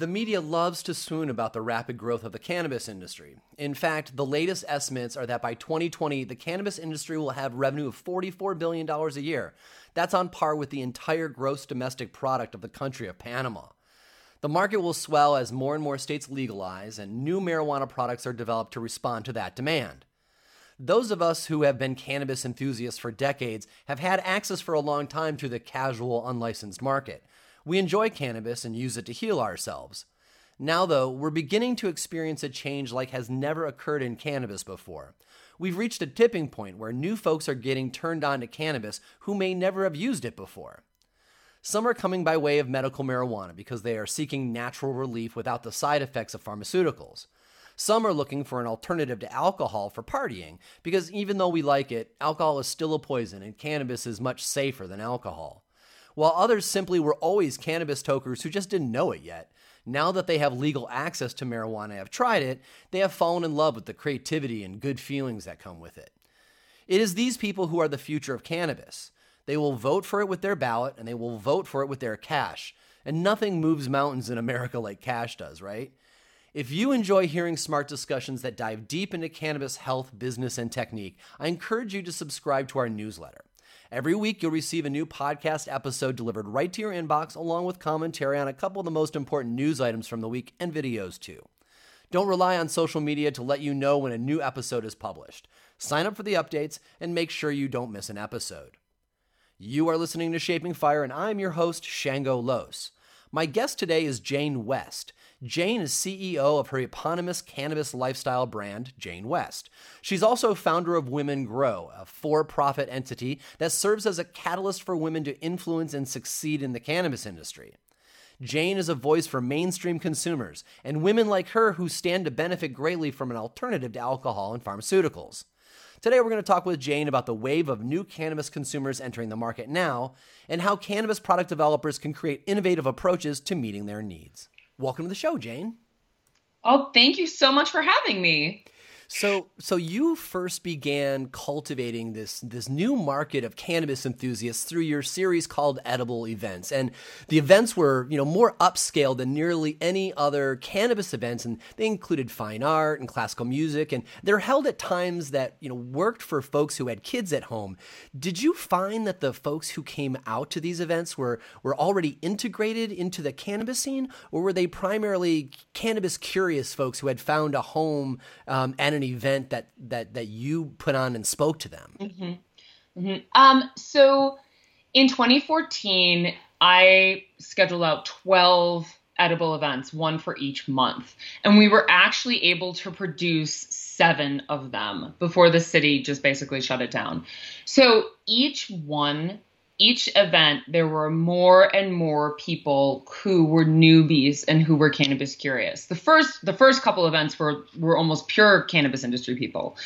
The media loves to swoon about the rapid growth of the cannabis industry. In fact, the latest estimates are that by 2020, the cannabis industry will have revenue of $44 billion a year. That's on par with the entire gross domestic product of the country of Panama. The market will swell as more and more states legalize and new marijuana products are developed to respond to that demand. Those of us who have been cannabis enthusiasts for decades have had access for a long time to the casual, unlicensed market. We enjoy cannabis and use it to heal ourselves. Now, though, we're beginning to experience a change like has never occurred in cannabis before. We've reached a tipping point where new folks are getting turned on to cannabis who may never have used it before. Some are coming by way of medical marijuana because they are seeking natural relief without the side effects of pharmaceuticals. Some are looking for an alternative to alcohol for partying because even though we like it, alcohol is still a poison and cannabis is much safer than alcohol. While others simply were always cannabis tokers who just didn't know it yet. Now that they have legal access to marijuana and have tried it, they have fallen in love with the creativity and good feelings that come with it. It is these people who are the future of cannabis. They will vote for it with their ballot and they will vote for it with their cash. And nothing moves mountains in America like cash does, right? If you enjoy hearing smart discussions that dive deep into cannabis health, business, and technique, I encourage you to subscribe to our newsletter. Every week, you'll receive a new podcast episode delivered right to your inbox, along with commentary on a couple of the most important news items from the week and videos, too. Don't rely on social media to let you know when a new episode is published. Sign up for the updates and make sure you don't miss an episode. You are listening to Shaping Fire, and I'm your host, Shango Los. My guest today is Jane West. Jane is CEO of her eponymous cannabis lifestyle brand, Jane West. She's also founder of Women Grow, a for profit entity that serves as a catalyst for women to influence and succeed in the cannabis industry. Jane is a voice for mainstream consumers and women like her who stand to benefit greatly from an alternative to alcohol and pharmaceuticals. Today, we're going to talk with Jane about the wave of new cannabis consumers entering the market now and how cannabis product developers can create innovative approaches to meeting their needs. Welcome to the show, Jane. Oh, thank you so much for having me. So, so you first began cultivating this this new market of cannabis enthusiasts through your series called Edible Events, and the events were you know more upscale than nearly any other cannabis events, and they included fine art and classical music, and they're held at times that you know worked for folks who had kids at home. Did you find that the folks who came out to these events were were already integrated into the cannabis scene, or were they primarily cannabis curious folks who had found a home um, and an event that that that you put on and spoke to them? Mm-hmm. Mm-hmm. Um, so in 2014, I scheduled out 12 edible events, one for each month, and we were actually able to produce seven of them before the city just basically shut it down. So each one each event there were more and more people who were newbies and who were cannabis curious. The first the first couple events were were almost pure cannabis industry people.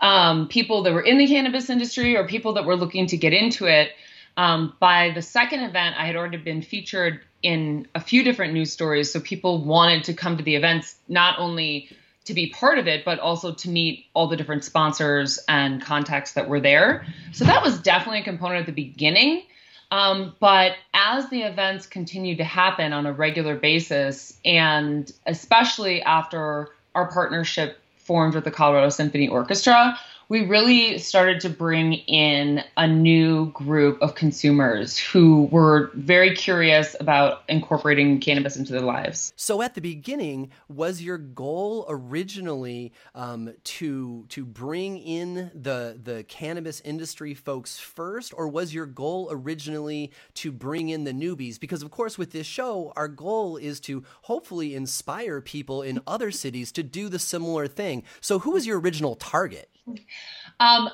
Um, people that were in the cannabis industry or people that were looking to get into it. Um, by the second event i had already been featured in a few different news stories so people wanted to come to the events not only to be part of it, but also to meet all the different sponsors and contacts that were there. So that was definitely a component at the beginning. Um, but as the events continued to happen on a regular basis, and especially after our partnership formed with the Colorado Symphony Orchestra, we really started to bring in a new group of consumers who were very curious about incorporating cannabis into their lives. So, at the beginning, was your goal originally um, to to bring in the the cannabis industry folks first, or was your goal originally to bring in the newbies? Because, of course, with this show, our goal is to hopefully inspire people in other cities to do the similar thing. So, who was your original target? Um,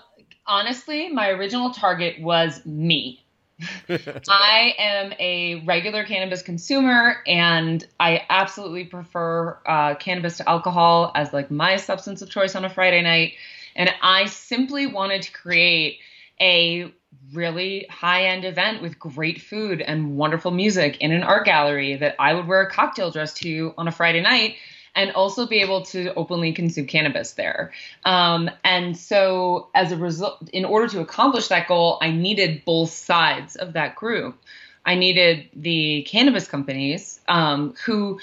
honestly, my original target was me. I am a regular cannabis consumer, and I absolutely prefer uh, cannabis to alcohol as like my substance of choice on a Friday night. And I simply wanted to create a really high end event with great food and wonderful music in an art gallery that I would wear a cocktail dress to on a Friday night and also be able to openly consume cannabis there. Um, and so, as a result, in order to accomplish that goal, I needed both sides of that group. I needed the cannabis companies um, who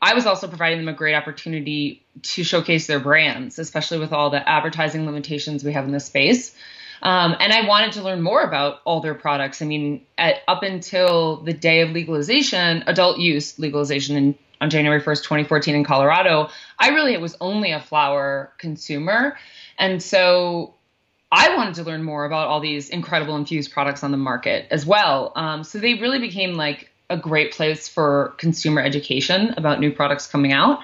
I was also providing them a great opportunity to showcase their brands, especially with all the advertising limitations we have in this space. Um, and I wanted to learn more about all their products. I mean, at, up until the day of legalization, adult use legalization in, on January 1st, 2014 in Colorado, I really was only a flower consumer. And so I wanted to learn more about all these incredible infused products on the market as well. Um, so they really became like a great place for consumer education about new products coming out.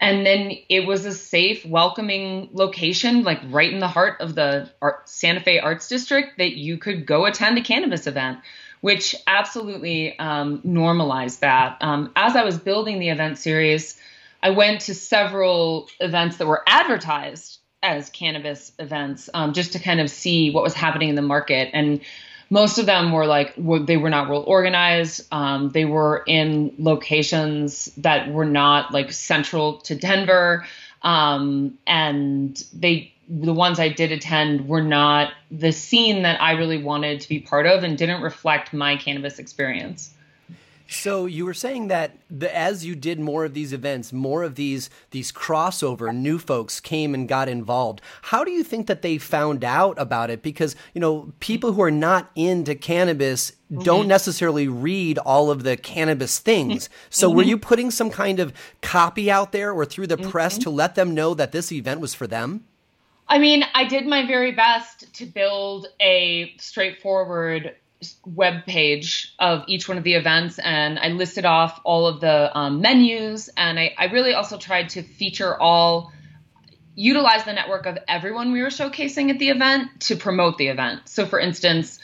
And then it was a safe, welcoming location, like right in the heart of the Art, Santa Fe Arts District, that you could go attend a cannabis event, which absolutely um, normalized that. Um, as I was building the event series, I went to several events that were advertised as cannabis events um, just to kind of see what was happening in the market. And most of them were like they were not well organized. Um, they were in locations that were not like central to Denver, um, and they the ones I did attend were not the scene that I really wanted to be part of and didn't reflect my cannabis experience. So you were saying that the, as you did more of these events, more of these these crossover new folks came and got involved. How do you think that they found out about it? Because you know people who are not into cannabis mm-hmm. don't necessarily read all of the cannabis things. So mm-hmm. were you putting some kind of copy out there or through the mm-hmm. press to let them know that this event was for them? I mean, I did my very best to build a straightforward web page of each one of the events and I listed off all of the um, menus and I, I really also tried to feature all utilize the network of everyone we were showcasing at the event to promote the event. So for instance,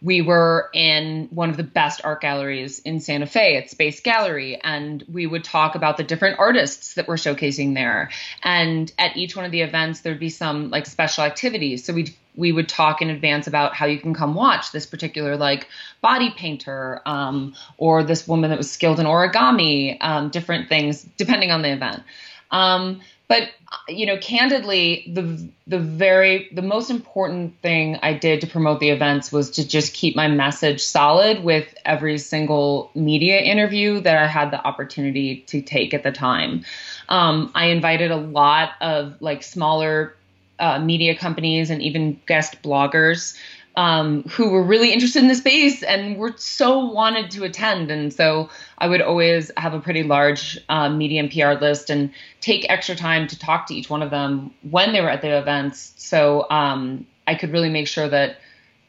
we were in one of the best art galleries in Santa Fe at Space Gallery, and we would talk about the different artists that were showcasing there. And at each one of the events, there'd be some like special activities. So we we would talk in advance about how you can come watch this particular like body painter um, or this woman that was skilled in origami, um, different things depending on the event. Um, but you know candidly the the very the most important thing i did to promote the events was to just keep my message solid with every single media interview that i had the opportunity to take at the time um, i invited a lot of like smaller uh, media companies and even guest bloggers um, who were really interested in the space and were so wanted to attend. And so I would always have a pretty large uh, medium PR list and take extra time to talk to each one of them when they were at the events. So um, I could really make sure that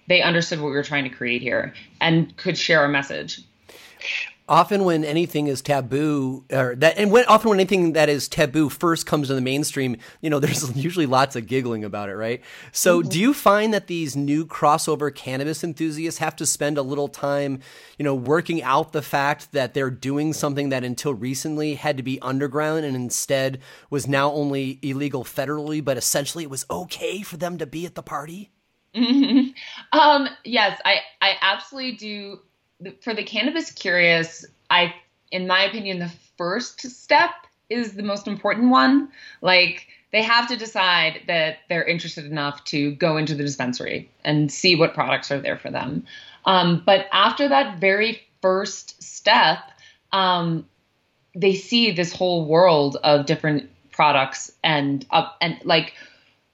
they understood what we were trying to create here and could share a message often when anything is taboo or that and when often when anything that is taboo first comes to the mainstream you know there's usually lots of giggling about it right so mm-hmm. do you find that these new crossover cannabis enthusiasts have to spend a little time you know working out the fact that they're doing something that until recently had to be underground and instead was now only illegal federally but essentially it was okay for them to be at the party mm-hmm. um, yes i i absolutely do for the cannabis curious, I, in my opinion, the first step is the most important one. Like they have to decide that they're interested enough to go into the dispensary and see what products are there for them. Um, but after that very first step, um, they see this whole world of different products and uh, and like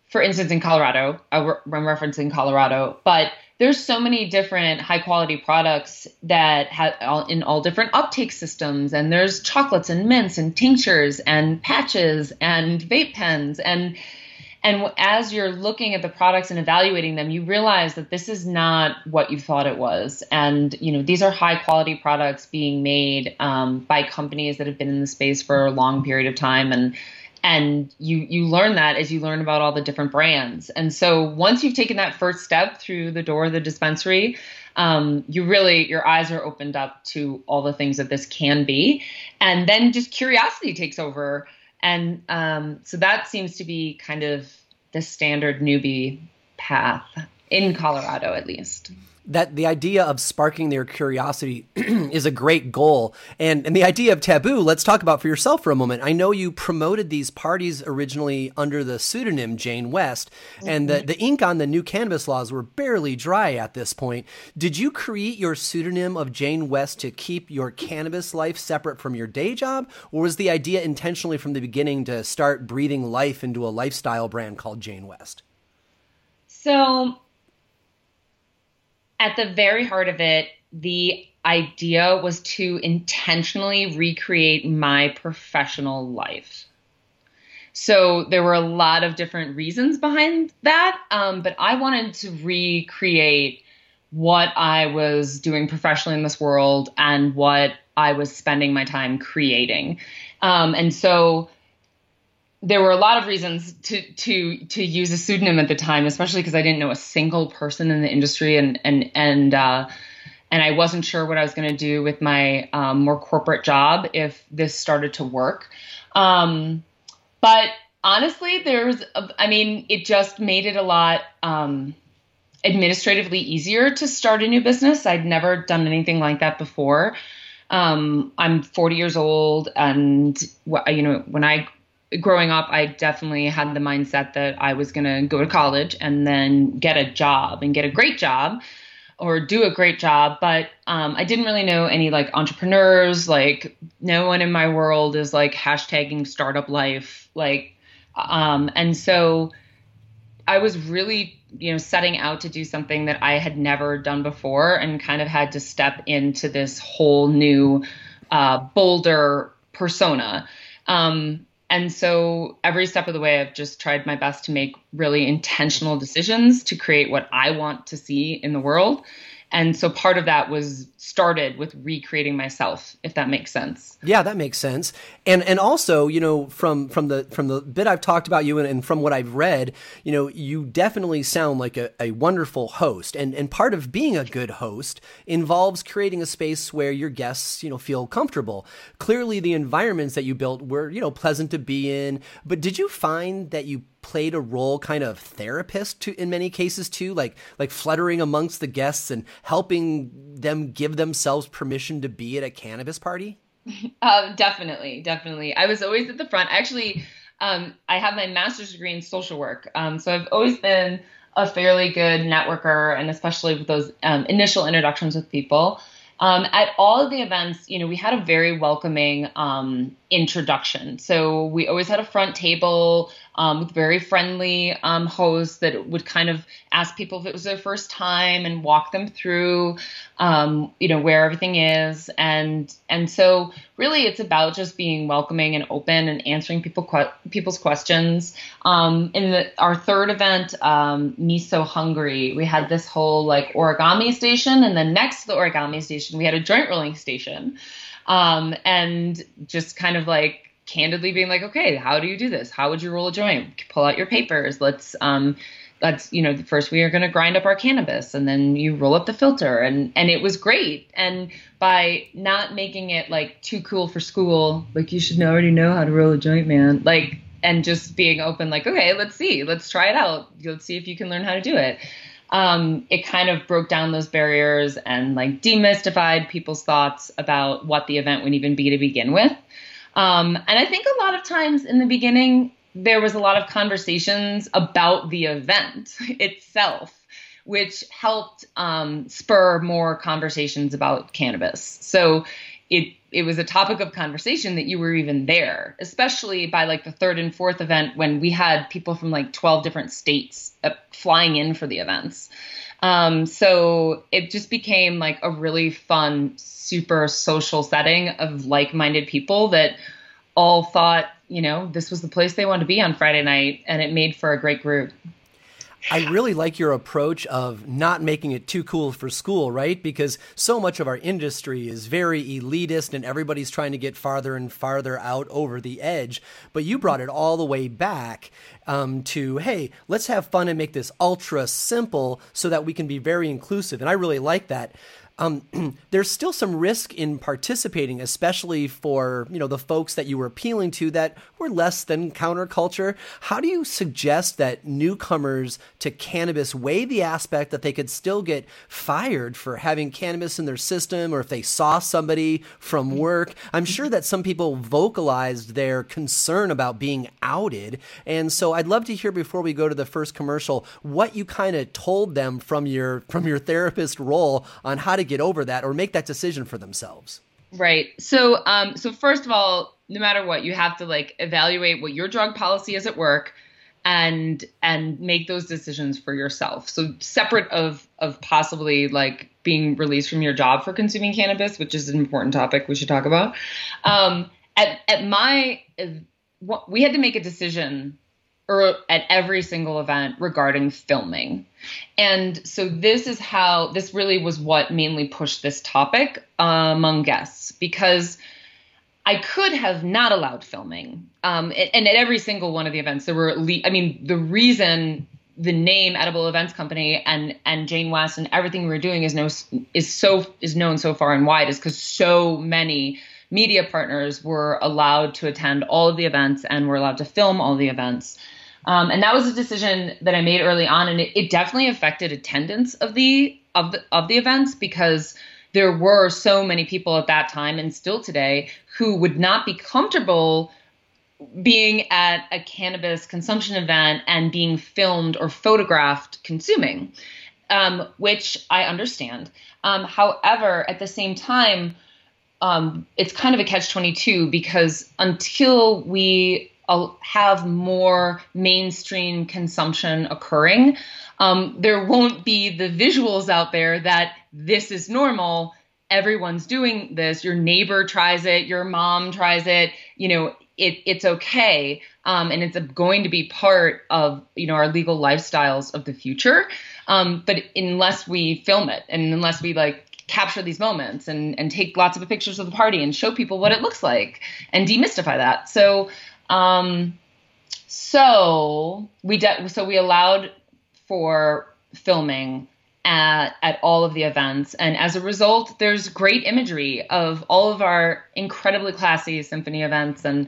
for instance in Colorado, I'm referencing Colorado, but there's so many different high quality products that have all, in all different uptake systems and there's chocolates and mints and tinctures and patches and vape pens. And and as you're looking at the products and evaluating them you realize that this is not what you thought it was. And you know these are high quality products being made um, by companies that have been in the space for a long period of time. And and you you learn that as you learn about all the different brands. And so once you've taken that first step through the door of the dispensary um, you really your eyes are opened up to all the things that this can be. And then just curiosity takes over. And um, so that seems to be kind of the standard newbie path in Colorado at least that the idea of sparking their curiosity is a great goal. And, and the idea of taboo, let's talk about for yourself for a moment. I know you promoted these parties originally under the pseudonym Jane West, and the, mm-hmm. the ink on the new cannabis laws were barely dry at this point. Did you create your pseudonym of Jane West to keep your cannabis life separate from your day job? Or was the idea intentionally from the beginning to start breathing life into a lifestyle brand called Jane West? So at the very heart of it, the idea was to intentionally recreate my professional life. So there were a lot of different reasons behind that, um, but I wanted to recreate what I was doing professionally in this world and what I was spending my time creating. Um, and so there were a lot of reasons to to to use a pseudonym at the time, especially because I didn't know a single person in the industry, and and and uh, and I wasn't sure what I was going to do with my um, more corporate job if this started to work. Um, but honestly, there's, a, I mean, it just made it a lot um, administratively easier to start a new business. I'd never done anything like that before. Um, I'm 40 years old, and you know, when I growing up, I definitely had the mindset that I was going to go to college and then get a job and get a great job or do a great job. But um, I didn't really know any like entrepreneurs. Like no one in my world is like hashtagging startup life. Like, um, and so I was really, you know, setting out to do something that I had never done before and kind of had to step into this whole new, uh, bolder persona. Um, and so every step of the way, I've just tried my best to make really intentional decisions to create what I want to see in the world. And so part of that was started with recreating myself, if that makes sense. Yeah, that makes sense. And and also, you know, from from the from the bit I've talked about you and, and from what I've read, you know, you definitely sound like a, a wonderful host. And and part of being a good host involves creating a space where your guests, you know, feel comfortable. Clearly the environments that you built were, you know, pleasant to be in. But did you find that you played a role kind of therapist to in many cases too like like fluttering amongst the guests and helping them give themselves permission to be at a cannabis party? Uh, definitely definitely. I was always at the front. Actually um, i have my master's degree in social work. Um, so i've always been a fairly good networker and especially with those um, initial introductions with people. Um, at all of the events, you know, we had a very welcoming um, introduction. So we always had a front table um, with very friendly um, hosts that would kind of ask people if it was their first time and walk them through, um, you know, where everything is. And and so really, it's about just being welcoming and open and answering people que- people's questions. Um, in the, our third event, Me So Hungry, we had this whole like origami station, and then next to the origami station, we had a joint rolling station. Um, and just kind of like candidly being like, okay, how do you do this? How would you roll a joint? Pull out your papers. Let's, um, let's, you know, first we are going to grind up our cannabis and then you roll up the filter. And, and it was great. And by not making it like too cool for school, like you should already know how to roll a joint, man. Like, and just being open, like, okay, let's see, let's try it out. Let's see if you can learn how to do it. Um, it kind of broke down those barriers and like demystified people's thoughts about what the event would even be to begin with. Um, and I think a lot of times in the beginning, there was a lot of conversations about the event itself, which helped um, spur more conversations about cannabis. So it it was a topic of conversation that you were even there, especially by like the third and fourth event when we had people from like 12 different states uh, flying in for the events. Um, so it just became like a really fun, super social setting of like minded people that all thought, you know, this was the place they wanted to be on Friday night, and it made for a great group. I really like your approach of not making it too cool for school, right? Because so much of our industry is very elitist and everybody's trying to get farther and farther out over the edge. But you brought it all the way back um, to, hey, let's have fun and make this ultra simple so that we can be very inclusive. And I really like that. Um, there's still some risk in participating, especially for you know the folks that you were appealing to that were less than counterculture. How do you suggest that newcomers to cannabis weigh the aspect that they could still get fired for having cannabis in their system, or if they saw somebody from work? I'm sure that some people vocalized their concern about being outed, and so I'd love to hear before we go to the first commercial what you kind of told them from your from your therapist role on how to get over that or make that decision for themselves. Right. So, um, so first of all, no matter what, you have to like evaluate what your drug policy is at work and and make those decisions for yourself. So separate of of possibly like being released from your job for consuming cannabis, which is an important topic we should talk about. Um, at at my we had to make a decision er, at every single event regarding filming. And so this is how this really was what mainly pushed this topic uh, among guests because I could have not allowed filming. Um, and at every single one of the events, there were, le- I mean, the reason the name Edible Events Company and and Jane West and everything we're doing is no is so is known so far and wide is because so many media partners were allowed to attend all of the events and were allowed to film all the events. Um, and that was a decision that I made early on, and it, it definitely affected attendance of the of the of the events because there were so many people at that time and still today who would not be comfortable being at a cannabis consumption event and being filmed or photographed consuming, um, which I understand. Um, however, at the same time, um, it's kind of a catch 22 because until we have more mainstream consumption occurring, um, there won't be the visuals out there that this is normal. Everyone's doing this. Your neighbor tries it. Your mom tries it. You know, it, it's okay. Um, and it's going to be part of, you know, our legal lifestyles of the future. Um, but unless we film it and unless we like capture these moments and, and take lots of pictures of the party and show people what it looks like and demystify that. So um, so we de- so we allowed for filming at, at all of the events. And as a result, there's great imagery of all of our incredibly classy symphony events and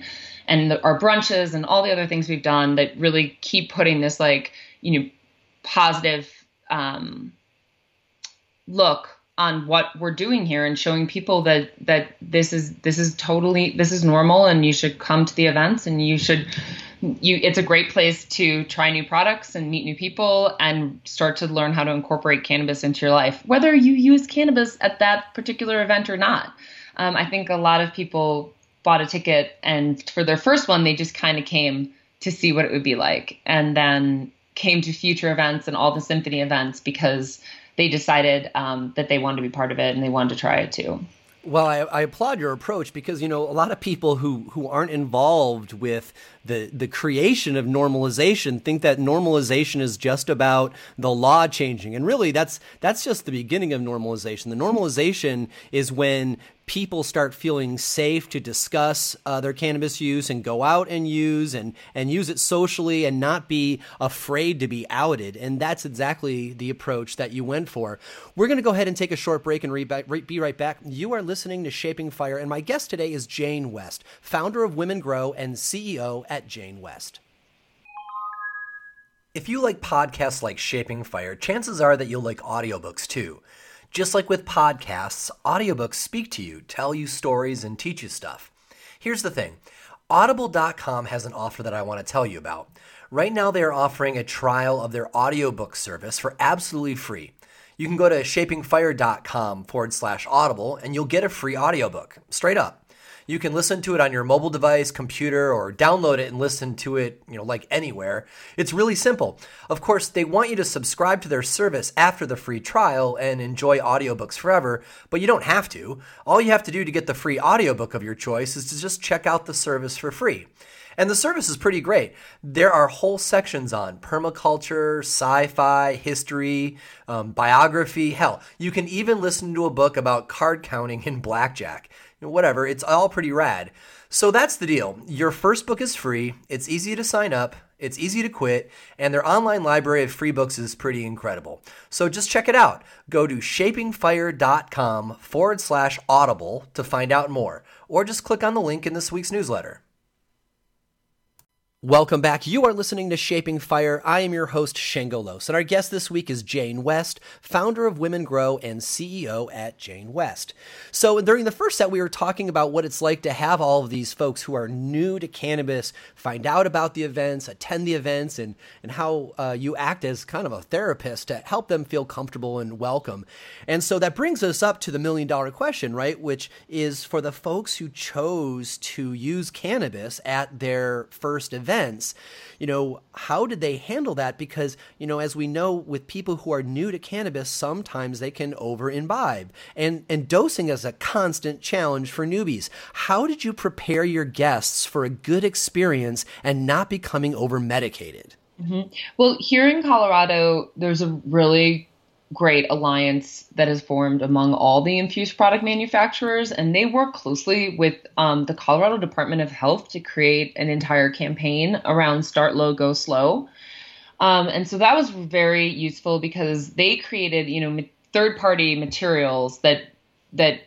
and the, our brunches and all the other things we've done that really keep putting this like you know positive um, look on what we're doing here and showing people that that this is this is totally this is normal and you should come to the events and you should you it's a great place to try new products and meet new people and start to learn how to incorporate cannabis into your life whether you use cannabis at that particular event or not. Um, i think a lot of people bought a ticket and for their first one they just kind of came to see what it would be like and then came to future events and all the symphony events because they decided um, that they wanted to be part of it and they wanted to try it too. Well, I, I, applaud your approach because you know a lot of people who who aren't involved with the the creation of normalization think that normalization is just about the law changing, and really that's that's just the beginning of normalization. The normalization is when people start feeling safe to discuss uh, their cannabis use and go out and use and and use it socially and not be afraid to be outed. And that's exactly the approach that you went for. We're going to go ahead and take a short break and re- be right back. You are listening to shaping fire and my guest today is jane west founder of women grow and ceo at jane west if you like podcasts like shaping fire chances are that you'll like audiobooks too just like with podcasts, audiobooks speak to you, tell you stories, and teach you stuff. Here's the thing Audible.com has an offer that I want to tell you about. Right now, they are offering a trial of their audiobook service for absolutely free. You can go to shapingfire.com forward slash audible and you'll get a free audiobook straight up. You can listen to it on your mobile device, computer, or download it and listen to it, you know, like anywhere. It's really simple. Of course, they want you to subscribe to their service after the free trial and enjoy audiobooks forever, but you don't have to. All you have to do to get the free audiobook of your choice is to just check out the service for free. And the service is pretty great. There are whole sections on permaculture, sci fi, history, um, biography. Hell, you can even listen to a book about card counting in blackjack whatever. It's all pretty rad. So that's the deal. Your first book is free, it's easy to sign up, It's easy to quit, and their online library of free books is pretty incredible. So just check it out. Go to shapingfire.com forward slash audible to find out more, or just click on the link in this week's newsletter. Welcome back. You are listening to Shaping Fire. I am your host, Shango Los, and our guest this week is Jane West, founder of Women Grow and CEO at Jane West. So, during the first set, we were talking about what it's like to have all of these folks who are new to cannabis find out about the events, attend the events, and, and how uh, you act as kind of a therapist to help them feel comfortable and welcome. And so that brings us up to the million dollar question, right? Which is for the folks who chose to use cannabis at their first event events, you know, how did they handle that? Because, you know, as we know with people who are new to cannabis, sometimes they can over imbibe. And, and dosing is a constant challenge for newbies. How did you prepare your guests for a good experience and not becoming over medicated? Mm-hmm. Well, here in Colorado, there's a really great alliance that is formed among all the infused product manufacturers, and they work closely with um, the Colorado Department of Health to create an entire campaign around Start Low, Go Slow. Um, and so that was very useful because they created, you know, third party materials that that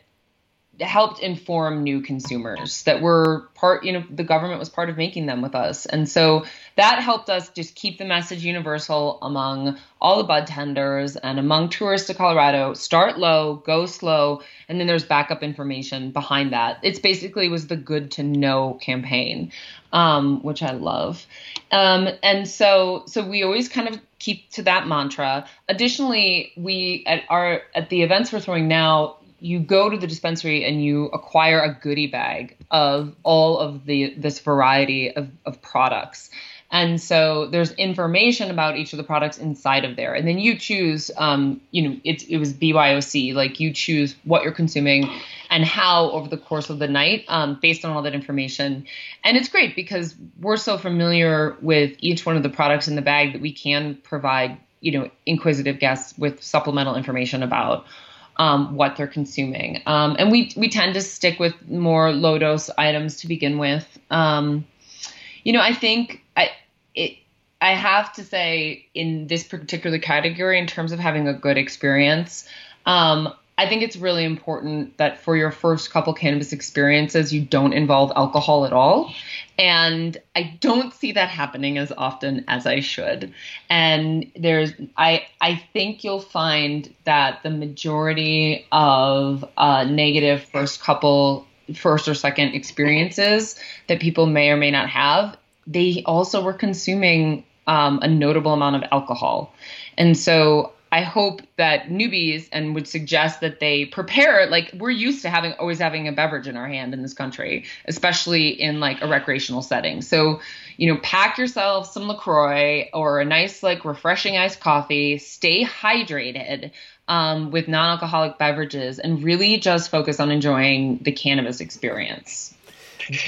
helped inform new consumers that were part you know the government was part of making them with us. And so that helped us just keep the message universal among all the bud tenders and among tourists to colorado. Start low go slow and then there's backup information behind that. It's basically was the good to know campaign um, which i love. Um, and so so we always kind of keep to that mantra. Additionally we at our at the events we're throwing now you go to the dispensary and you acquire a goodie bag of all of the this variety of, of products. And so there's information about each of the products inside of there. And then you choose um, you know it, it was byoc like you choose what you're consuming and how over the course of the night um, based on all that information. And it's great because we're so familiar with each one of the products in the bag that we can provide you know inquisitive guests with supplemental information about um, what they're consuming. Um, and we we tend to stick with more low dose items to begin with. Um, you know, I think I it I have to say in this particular category, in terms of having a good experience, um, I think it's really important that for your first couple cannabis experiences, you don't involve alcohol at all. And I don't see that happening as often as I should. And there's, I, I think you'll find that the majority of uh, negative first couple, first or second experiences that people may or may not have, they also were consuming um, a notable amount of alcohol. And so I hope that newbies and would suggest that they prepare like we're used to having always having a beverage in our hand in this country, especially in like a recreational setting. So, you know, pack yourself some LaCroix or a nice like refreshing iced coffee, stay hydrated um, with non-alcoholic beverages and really just focus on enjoying the cannabis experience.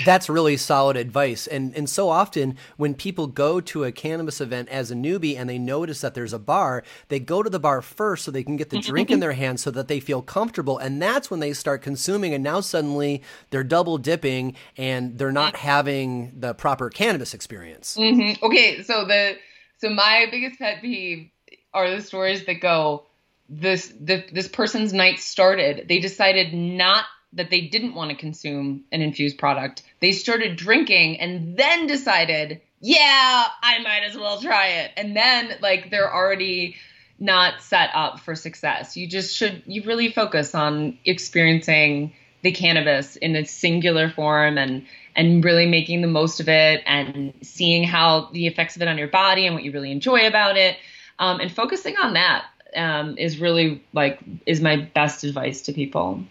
That's really solid advice. And and so often when people go to a cannabis event as a newbie and they notice that there's a bar, they go to the bar first so they can get the drink in their hand so that they feel comfortable. And that's when they start consuming. And now suddenly they're double dipping and they're not having the proper cannabis experience. Mm-hmm. Okay, so the so my biggest pet peeve are the stories that go this the, this person's night started. They decided not that they didn't want to consume an infused product. They started drinking and then decided, yeah, I might as well try it. And then, like, they're already not set up for success. You just should, you really focus on experiencing the cannabis in a singular form and and really making the most of it and seeing how the effects of it on your body and what you really enjoy about it um, and focusing on that um, is really like is my best advice to people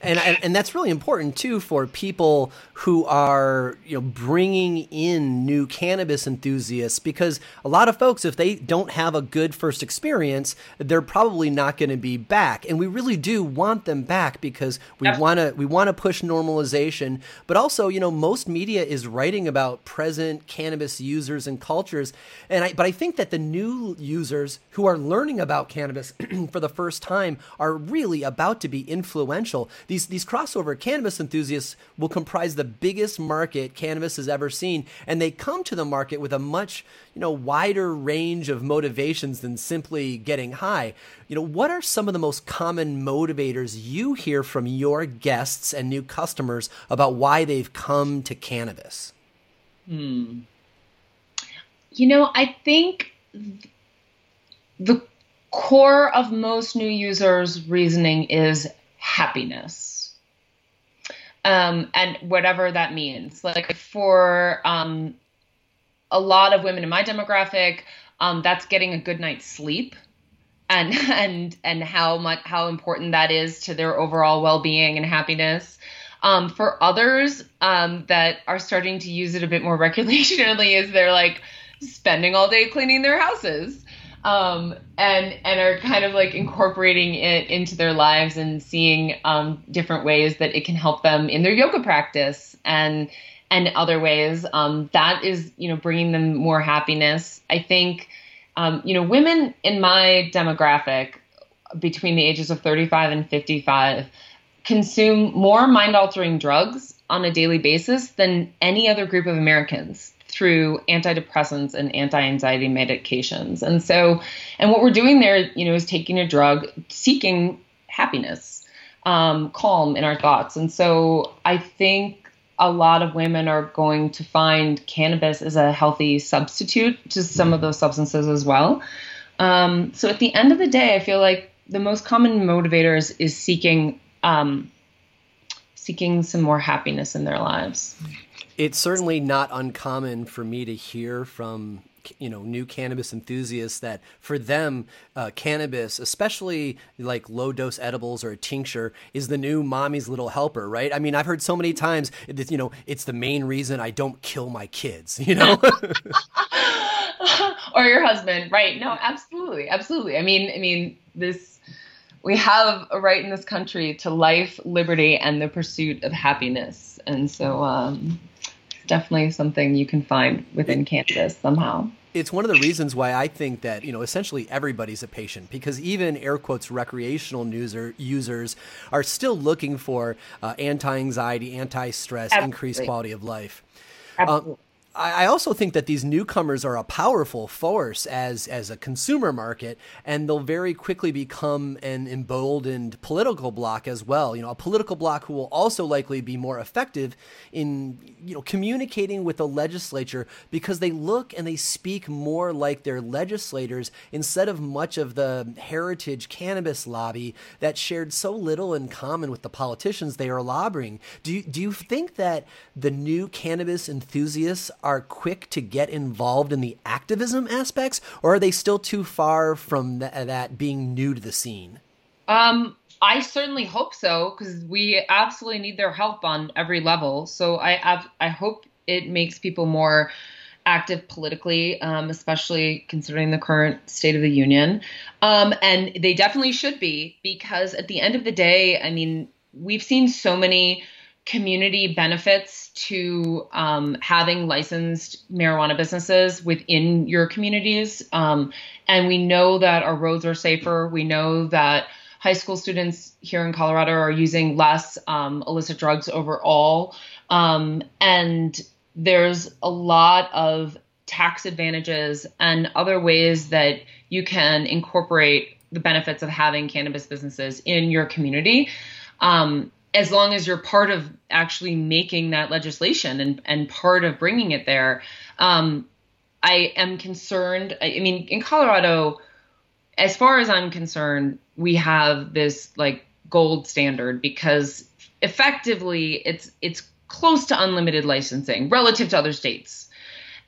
and, and, and that's really important too for people who are you know bringing in new cannabis enthusiasts because a lot of folks if they don't have a good first experience they're probably not going to be back. And we really do want them back because we want to we want to push normalization. But also you know most media is writing about present cannabis users and cultures. And I but I think that the new users who are learning about cannabis for the first time are really about to be influential these these crossover cannabis enthusiasts will comprise the biggest market cannabis has ever seen, and they come to the market with a much you know wider range of motivations than simply getting high. You know, what are some of the most common motivators you hear from your guests and new customers about why they've come to cannabis? Hmm. You know, I think the core of most new users' reasoning is happiness. Um, and whatever that means. Like for um, a lot of women in my demographic, um, that's getting a good night's sleep. And, and and how much how important that is to their overall well-being and happiness. Um, for others um, that are starting to use it a bit more recreationally, is they're like spending all day cleaning their houses um, and and are kind of like incorporating it into their lives and seeing um, different ways that it can help them in their yoga practice and and other ways. Um, that is, you know, bringing them more happiness. I think, um, you know, women in my demographic between the ages of 35 and 55 consume more mind altering drugs on a daily basis than any other group of Americans through antidepressants and anti-anxiety medications. And so, and what we're doing there, you know, is taking a drug, seeking happiness, um, calm in our thoughts. And so, I think a lot of women are going to find cannabis as a healthy substitute to some of those substances as well. Um, so, at the end of the day, I feel like the most common motivators is seeking um, seeking some more happiness in their lives it's certainly not uncommon for me to hear from you know new cannabis enthusiasts that for them uh, cannabis especially like low dose edibles or a tincture is the new mommy's little helper right? I mean i've heard so many times you know it's the main reason i don't kill my kids you know? Or your husband right. No absolutely absolutely. I mean i mean this we have a right in this country to life liberty and the pursuit of happiness. And so um definitely something you can find within cannabis somehow it's one of the reasons why I think that you know essentially everybody's a patient because even air quotes recreational user, users are still looking for uh, anti-anxiety, anti-stress, increased quality of life. Absolutely. Um, I also think that these newcomers are a powerful force as as a consumer market, and they'll very quickly become an emboldened political bloc as well. You know, a political bloc who will also likely be more effective in you know communicating with the legislature because they look and they speak more like their legislators instead of much of the heritage cannabis lobby that shared so little in common with the politicians they are lobbying. Do you, do you think that the new cannabis enthusiasts are quick to get involved in the activism aspects, or are they still too far from th- that being new to the scene? Um, I certainly hope so because we absolutely need their help on every level. So I I hope it makes people more active politically, um, especially considering the current state of the union. Um, and they definitely should be because at the end of the day, I mean, we've seen so many community benefits to um, having licensed marijuana businesses within your communities. Um, and we know that our roads are safer. We know that high school students here in Colorado are using less um, illicit drugs overall. Um, and there's a lot of tax advantages and other ways that you can incorporate the benefits of having cannabis businesses in your community. Um, as long as you're part of actually making that legislation and, and part of bringing it there. Um, I am concerned. I, I mean, in Colorado, as far as I'm concerned, we have this like gold standard because effectively it's it's close to unlimited licensing relative to other states.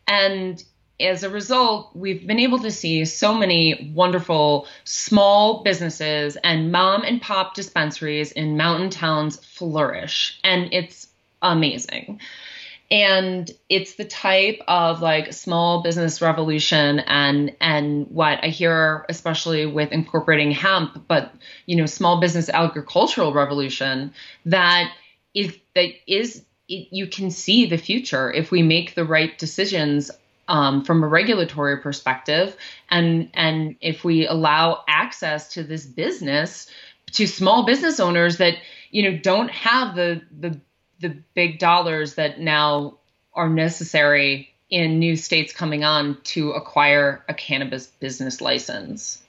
And as a result, we've been able to see so many wonderful small businesses and mom and pop dispensaries in mountain towns flourish. And it's amazing. And it's the type of like small business revolution and and what I hear especially with incorporating hemp, but you know, small business agricultural revolution that is that is it, you can see the future if we make the right decisions um, from a regulatory perspective, and and if we allow access to this business to small business owners that you know, don't have the the the big dollars that now are necessary in new states coming on to acquire a cannabis business license.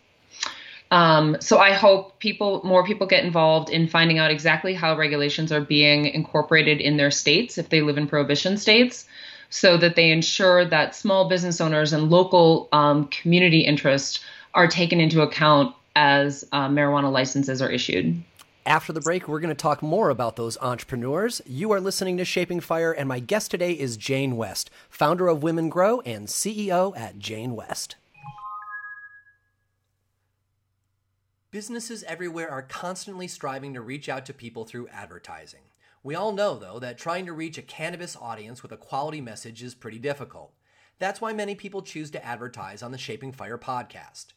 Um, so I hope people, more people get involved in finding out exactly how regulations are being incorporated in their states if they live in prohibition states, so that they ensure that small business owners and local um, community interests are taken into account as uh, marijuana licenses are issued. After the break, we're going to talk more about those entrepreneurs. You are listening to Shaping Fire, and my guest today is Jane West, founder of Women Grow and CEO at Jane West. Businesses everywhere are constantly striving to reach out to people through advertising. We all know, though, that trying to reach a cannabis audience with a quality message is pretty difficult. That's why many people choose to advertise on the Shaping Fire podcast.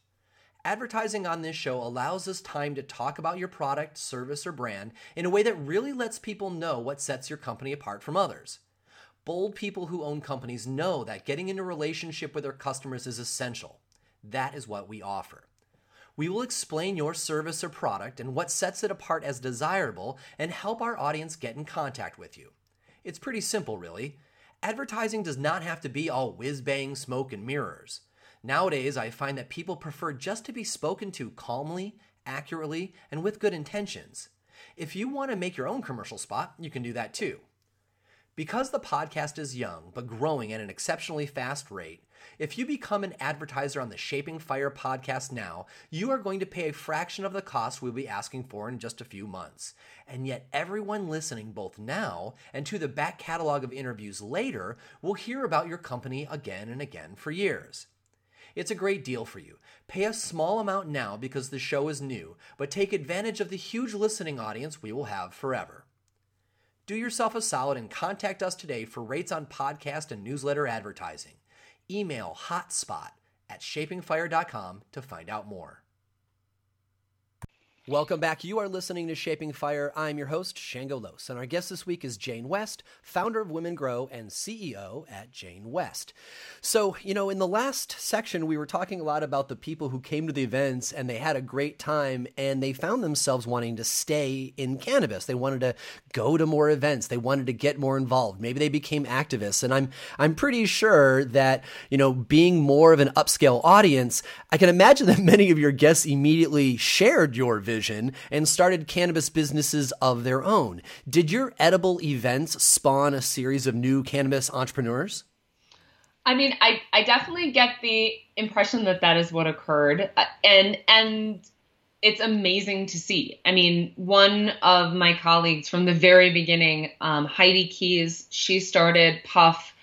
Advertising on this show allows us time to talk about your product, service, or brand in a way that really lets people know what sets your company apart from others. Bold people who own companies know that getting into relationship with their customers is essential. That is what we offer. We will explain your service or product and what sets it apart as desirable and help our audience get in contact with you. It's pretty simple, really. Advertising does not have to be all whiz bang, smoke, and mirrors. Nowadays, I find that people prefer just to be spoken to calmly, accurately, and with good intentions. If you want to make your own commercial spot, you can do that too. Because the podcast is young but growing at an exceptionally fast rate, if you become an advertiser on the Shaping Fire podcast now, you are going to pay a fraction of the cost we'll be asking for in just a few months. And yet, everyone listening both now and to the back catalog of interviews later will hear about your company again and again for years. It's a great deal for you. Pay a small amount now because the show is new, but take advantage of the huge listening audience we will have forever. Do yourself a solid and contact us today for rates on podcast and newsletter advertising email hotspot at shapingfire.com to find out more. Welcome back. You are listening to Shaping Fire. I'm your host, Shango Los, and our guest this week is Jane West, founder of Women Grow and CEO at Jane West. So, you know, in the last section, we were talking a lot about the people who came to the events and they had a great time and they found themselves wanting to stay in cannabis. They wanted to go to more events. They wanted to get more involved. Maybe they became activists. And I'm I'm pretty sure that, you know, being more of an upscale audience, I can imagine that many of your guests immediately shared your vision vision and started cannabis businesses of their own. Did your edible events spawn a series of new cannabis entrepreneurs? I mean, I, I definitely get the impression that that is what occurred, uh, and and it's amazing to see. I mean, one of my colleagues from the very beginning, um, Heidi Keyes, she started Puff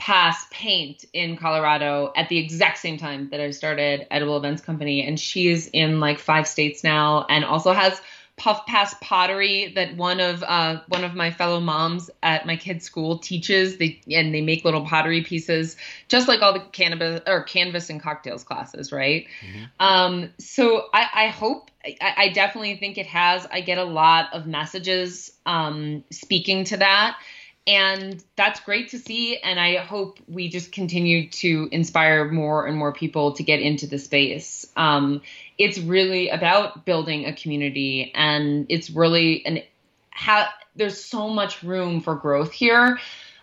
Pass Paint in Colorado at the exact same time that I started Edible Events Company, and she's in like five states now, and also has Puff Pass Pottery that one of uh, one of my fellow moms at my kids' school teaches. They and they make little pottery pieces, just like all the cannabis or canvas and cocktails classes, right? Mm-hmm. Um, so I, I hope I, I, definitely think it has. I get a lot of messages um, speaking to that and that's great to see. And i hope we just continue to inspire more and more people to get into the space. Um, it's really about building a community. And it's really and ha- there's so much room for growth here.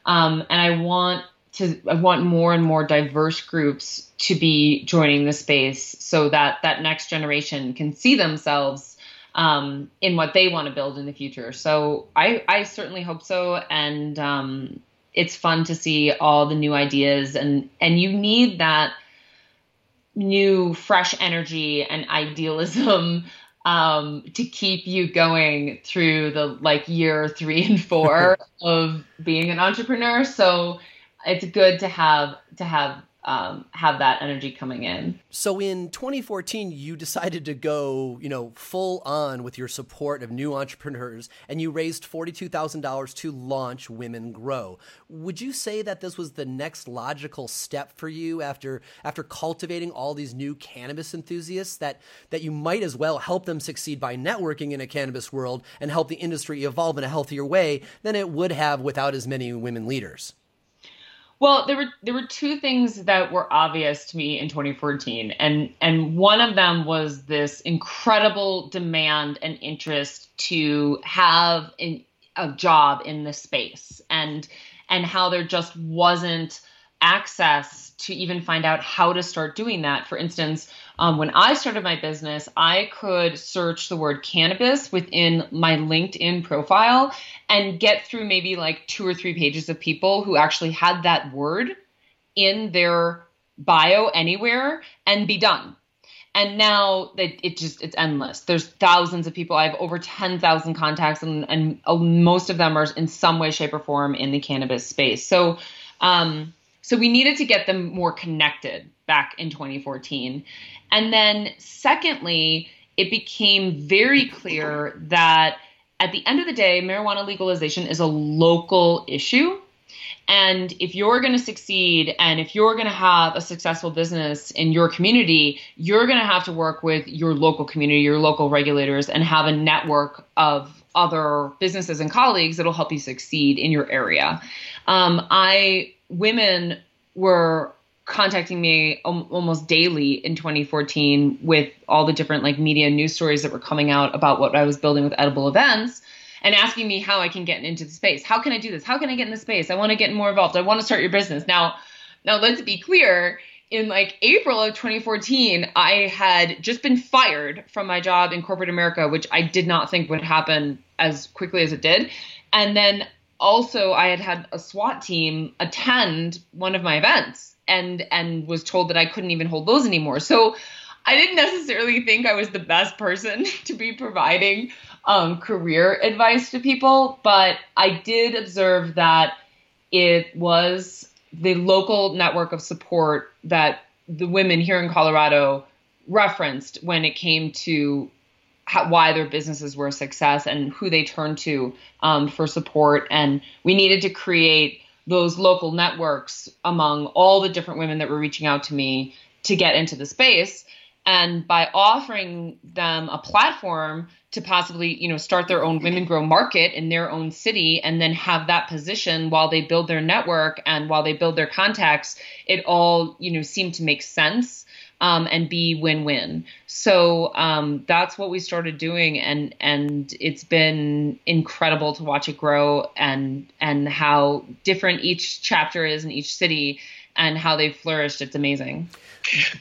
Um, and i want to i want more and more diverse groups to be joining the space so that that next generation can see themselves um, in what they want to build in the future. So I, I certainly hope so. And um, it's fun to see all the new ideas and, and you need that new fresh energy and idealism um, to keep you going through the like year three and four of being an entrepreneur. So it's good to have to have um, have that energy coming in. So in 2014, you decided to go, you know, full on with your support of new entrepreneurs, and you raised $42,000 to launch Women Grow. Would you say that this was the next logical step for you after after cultivating all these new cannabis enthusiasts that that you might as well help them succeed by networking in a cannabis world and help the industry evolve in a healthier way than it would have without as many women leaders? Well, there were there were two things that were obvious to me in 2014, and and one of them was this incredible demand and interest to have an, a job in this space, and and how there just wasn't access to even find out how to start doing that. For instance, um, when I started my business, I could search the word cannabis within my LinkedIn profile and get through maybe like two or three pages of people who actually had that word in their bio anywhere and be done. And now that it just it's endless. There's thousands of people. I have over 10,000 contacts and, and most of them are in some way shape or form in the cannabis space. So um so we needed to get them more connected back in 2014. And then secondly, it became very clear that at the end of the day, marijuana legalization is a local issue. And if you're going to succeed and if you're going to have a successful business in your community, you're going to have to work with your local community, your local regulators, and have a network of other businesses and colleagues that'll help you succeed in your area. Um, I women were contacting me almost daily in 2014 with all the different like media news stories that were coming out about what I was building with edible events and asking me how I can get into the space. How can I do this? How can I get in the space? I want to get more involved. I want to start your business. Now, now let's be clear. In like April of 2014, I had just been fired from my job in corporate America, which I did not think would happen as quickly as it did. And then also I had had a SWAT team attend one of my events and and was told that I couldn't even hold those anymore. So I didn't necessarily think I was the best person to be providing um, career advice to people, but I did observe that it was the local network of support that the women here in Colorado referenced when it came to how, why their businesses were a success and who they turned to um, for support. And we needed to create those local networks among all the different women that were reaching out to me to get into the space and by offering them a platform to possibly you know start their own women grow market in their own city and then have that position while they build their network and while they build their contacts it all you know seemed to make sense um, and be win-win. So um, that's what we started doing, and and it's been incredible to watch it grow and and how different each chapter is in each city and how they've flourished. It's amazing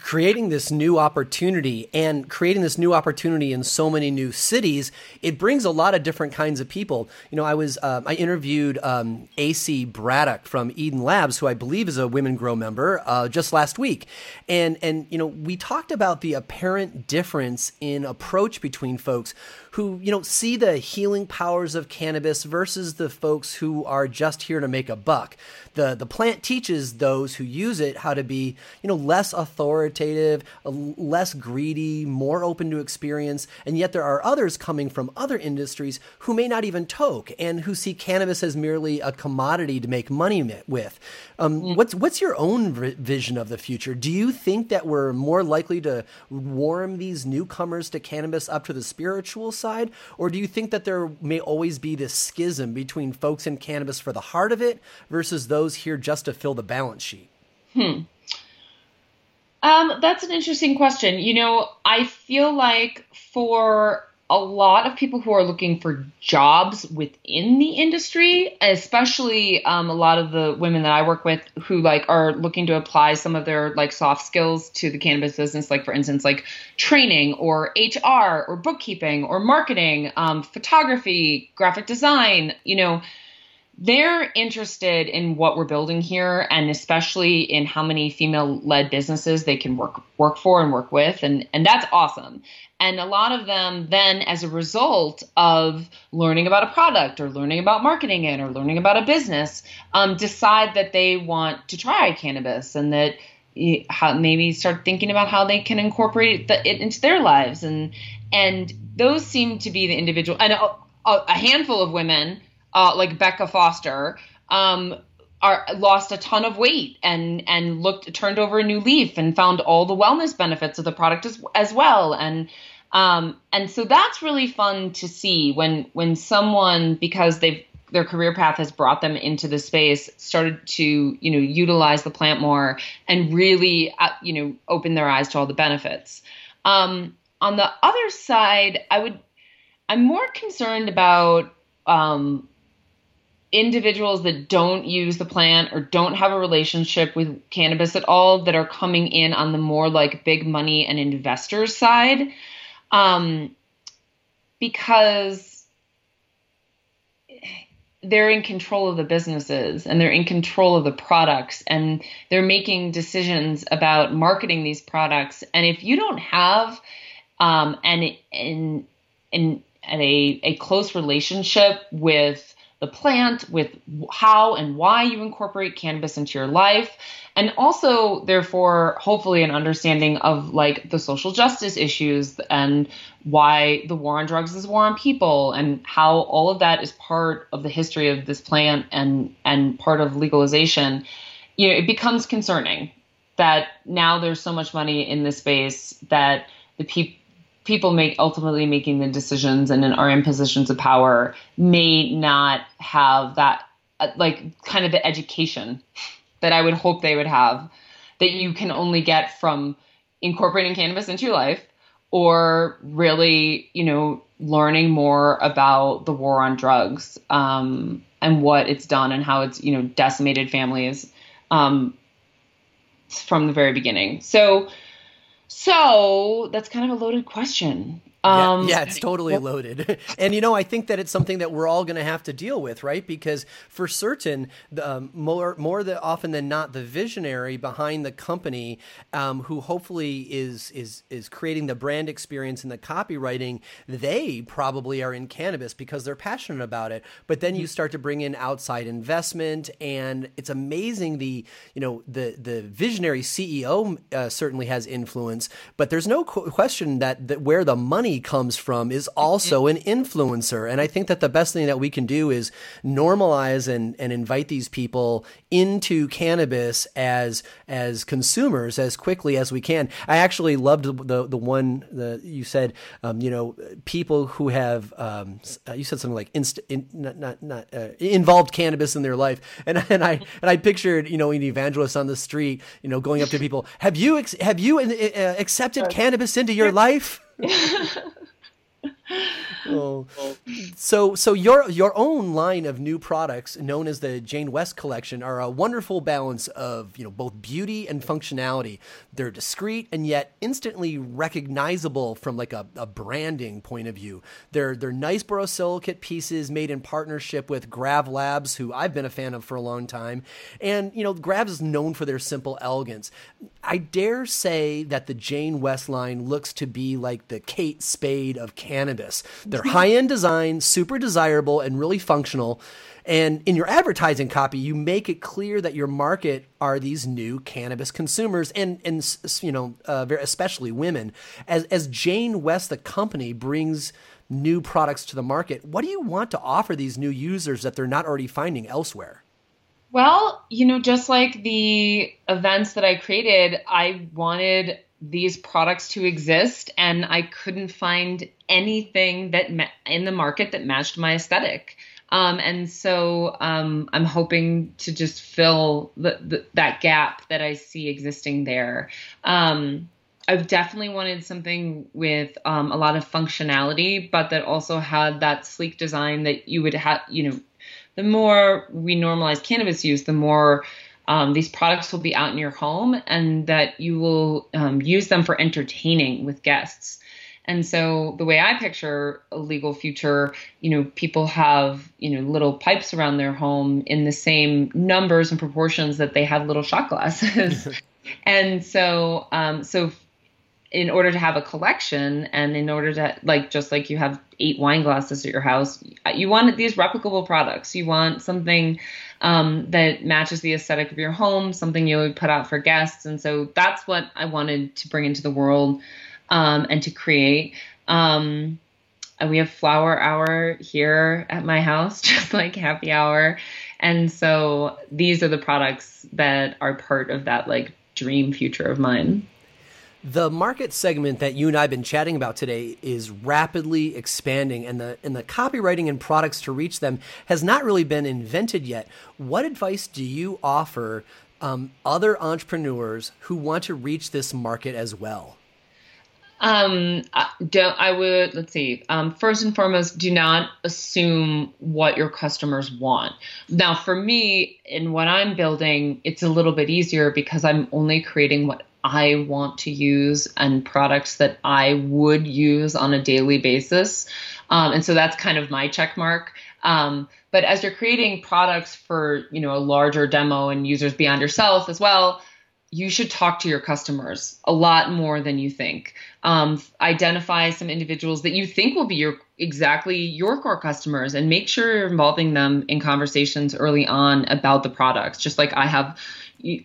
creating this new opportunity and creating this new opportunity in so many new cities, it brings a lot of different kinds of people. You know, I was uh, I interviewed um, AC Braddock from Eden Labs, who I believe is a Women Grow member, uh, just last week, and and you know we talked about the apparent difference in approach between folks who you know see the healing powers of cannabis versus the folks who are just here to make a buck. The the plant teaches those who use it how to be you know less authoritative, less greedy, more open to experience, and yet there are others coming from other industries who may not even toke and who see cannabis as merely a commodity to make money with. Um, mm. What's what's your own vision of the future? Do you think that we're more likely to warm these newcomers to cannabis up to the spiritual side? Side? Or do you think that there may always be this schism between folks in cannabis for the heart of it versus those here just to fill the balance sheet? Hmm. Um, that's an interesting question. You know, I feel like for a lot of people who are looking for jobs within the industry, especially um, a lot of the women that I work with who like are looking to apply some of their like soft skills to the cannabis business, like for instance, like training or HR or bookkeeping or marketing, um, photography, graphic design, you know, they're interested in what we're building here and especially in how many female led businesses they can work work for and work with and and that's awesome. And a lot of them then as a result of learning about a product or learning about marketing it or learning about a business um, decide that they want to try cannabis and that how, maybe start thinking about how they can incorporate the, it into their lives. And and those seem to be the individual and a, a handful of women uh, like Becca Foster, um, are lost a ton of weight and and looked turned over a new leaf and found all the wellness benefits of the product as as well. And um, and so that's really fun to see when when someone because they've their career path has brought them into the space started to you know utilize the plant more and really uh, you know open their eyes to all the benefits. Um, on the other side i would i'm more concerned about um, individuals that don't use the plant or don't have a relationship with cannabis at all that are coming in on the more like big money and investors side um, because they're in control of the businesses and they're in control of the products and they're making decisions about marketing these products. And if you don't have um, an, an, an, a, a close relationship with the plant, with how and why you incorporate cannabis into your life, and also, therefore, hopefully, an understanding of like the social justice issues and why the war on drugs is war on people, and how all of that is part of the history of this plant and and part of legalization. You know, it becomes concerning that now there's so much money in this space that the people people make ultimately making the decisions and are in positions of power may not have that uh, like kind of the education that I would hope they would have that you can only get from incorporating cannabis into your life or really, you know, learning more about the war on drugs um, and what it's done and how it's, you know, decimated families um, from the very beginning. So, so that's kind of a loaded question. Um, yeah, yeah, it's totally loaded. and, you know, I think that it's something that we're all going to have to deal with, right? Because for certain, um, more, more the, often than not, the visionary behind the company um, who hopefully is, is, is creating the brand experience and the copywriting, they probably are in cannabis because they're passionate about it. But then you mm-hmm. start to bring in outside investment and it's amazing the, you know, the, the visionary CEO uh, certainly has influence, but there's no question that, that where the money comes from is also an influencer. And I think that the best thing that we can do is normalize and, and invite these people into cannabis as as consumers as quickly as we can. I actually loved the the one the you said um, you know people who have um, you said something like inst, in, not not, not uh, involved cannabis in their life and and I and I pictured you know an evangelist on the street you know going up to people have you have you uh, accepted cannabis into your life yeah. So, so your your own line of new products, known as the Jane West collection, are a wonderful balance of you know both beauty and functionality. They're discreet and yet instantly recognizable from like a, a branding point of view. They're they're nice borosilicate pieces made in partnership with Grav Labs, who I've been a fan of for a long time, and you know Grav is known for their simple elegance. I dare say that the Jane West line looks to be like the Kate Spade of cannabis. They're high end design, super desirable, and really functional. And in your advertising copy, you make it clear that your market are these new cannabis consumers, and and you know, uh, especially women. As as Jane West, the company, brings new products to the market, what do you want to offer these new users that they're not already finding elsewhere? Well, you know, just like the events that I created, I wanted these products to exist and I couldn't find anything that ma- in the market that matched my aesthetic. Um, and so um, I'm hoping to just fill the, the, that gap that I see existing there. Um, I've definitely wanted something with um, a lot of functionality, but that also had that sleek design that you would have, you know, the more we normalize cannabis use, the more um, these products will be out in your home and that you will um, use them for entertaining with guests. And so the way I picture a legal future, you know, people have, you know, little pipes around their home in the same numbers and proportions that they have little shot glasses. and so, um, so in order to have a collection and in order to like just like you have eight wine glasses at your house you want these replicable products you want something um, that matches the aesthetic of your home something you would put out for guests. And so that's what i wanted to bring into the world um, and to create. Um, and we have flower hour here at my house just like happy hour. And so these are the products that are part of that like dream future of mine The market segment that you and I have been chatting about today is rapidly expanding, and the and the copywriting and products to reach them has not really been invented yet. What advice do you offer um, other entrepreneurs who want to reach this market as well? Um, don't, I would, let's see. Um, first and foremost, do not assume what your customers want. Now, for me, in what I'm building, it's a little bit easier because I'm only creating what I want to use and products that I would use on a daily basis. Um, and so that's kind of my check mark. Um, but as you're creating products for you know a larger demo and users beyond yourself as well, you should talk to your customers a lot more than you think. Um, identify some individuals that you think will be your exactly your core customers and make sure you're involving them in conversations early on about the products. Just like I have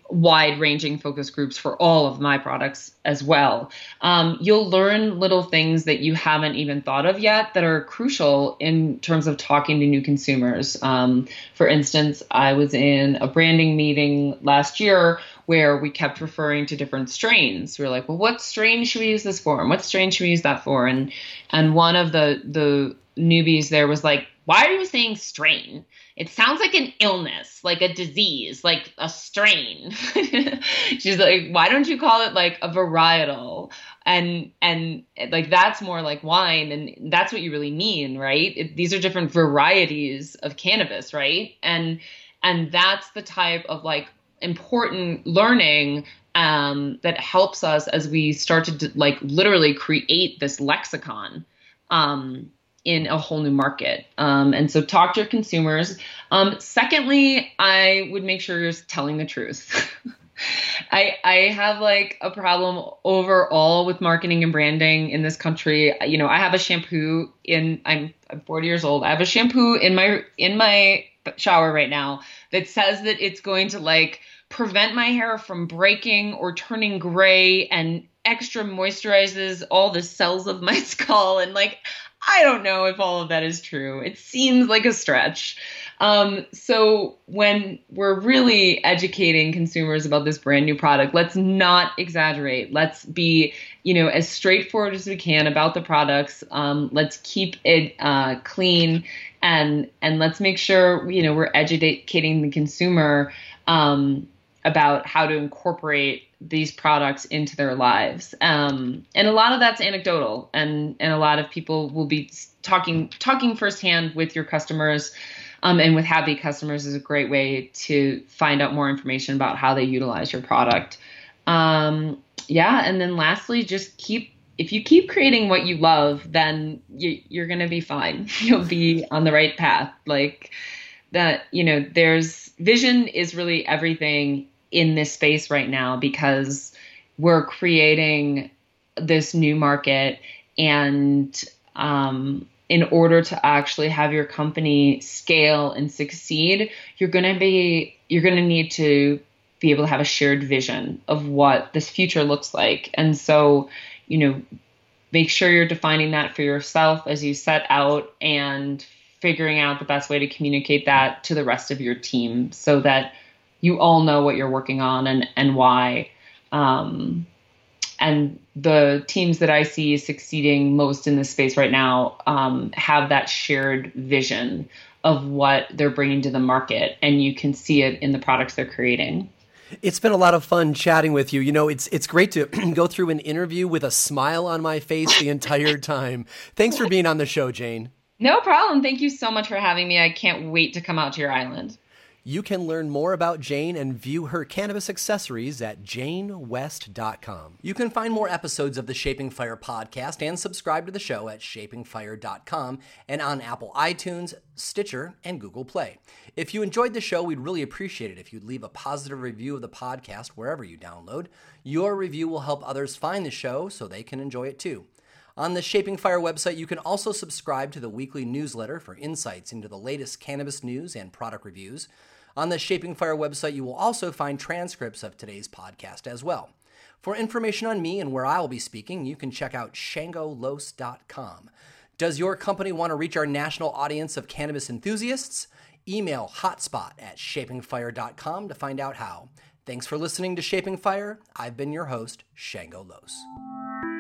wide ranging focus groups for all of my products as well. Um, you'll learn little things that you haven't even thought of yet that are crucial in terms of talking to new consumers. Um, for instance, I was in a branding meeting last year where we kept referring to different strains. We were like, well, what strain should we use this for? And what strain should we use that for? And and one of the the newbies there was like, why are you saying strain? It sounds like an illness, like a disease, like a strain. She's like, why don't you call it like a varietal? And and like that's more like wine, and that's what you really mean, right? It, these are different varieties of cannabis, right? And and that's the type of like important learning um, that helps us as we start to like literally create this lexicon um, in a whole new market. Um, and so talk to your consumers. Um, secondly, I would make sure you're telling the truth. I I have like a problem overall with marketing and branding in this country. You know, I have a shampoo in I'm I'm 40 years old. I have a shampoo in my in my shower right now that says that it's going to like prevent my hair from breaking or turning gray and extra moisturizes all the cells of my skull and like I don't know if all of that is true. It seems like a stretch. Um, so when we're really educating consumers about this brand new product, let's not exaggerate. Let's be, you know, as straightforward as we can about the products. Um, let's keep it uh, clean and and let's make sure you know we're educating the consumer um, about how to incorporate these products into their lives. Um, and a lot of that's anecdotal, and and a lot of people will be talking talking firsthand with your customers. Um, and with happy customers is a great way to find out more information about how they utilize your product. Um, yeah, and then lastly, just keep if you keep creating what you love, then you, you're gonna be fine. You'll be on the right path. Like that, you know, there's vision is really everything in this space right now because we're creating this new market and um, in order to actually have your company scale and succeed you're going to be you're going to need to be able to have a shared vision of what this future looks like. And so you know make sure you're defining that for yourself as you set out and figuring out the best way to communicate that to the rest of your team so that you all know what you're working on and and why. Um, and the teams that I see succeeding most in this space right now um, have that shared vision of what they're bringing to the market, and you can see it in the products they're creating. It's been a lot of fun chatting with you. You know, it's it's great to go through an interview with a smile on my face the entire time. Thanks for being on the show, Jane. No problem. Thank you so much for having me. I can't wait to come out to your island. You can learn more about Jane and view her cannabis accessories at janewest.com. You can find more episodes of the Shaping Fire podcast and subscribe to the show at shapingfire.com and on Apple iTunes, Stitcher, and Google Play. If you enjoyed the show, we'd really appreciate it if you'd leave a positive review of the podcast wherever you download. Your review will help others find the show so they can enjoy it too. On the Shaping Fire website, you can also subscribe to the weekly newsletter for insights into the latest cannabis news and product reviews. On the Shaping Fire website, you will also find transcripts of today's podcast as well. For information on me and where I will be speaking, you can check out shangolos.com. Does your company want to reach our national audience of cannabis enthusiasts? Email hotspot at shapingfire.com to find out how. Thanks for listening to Shaping Fire. I've been your host, Shango Los.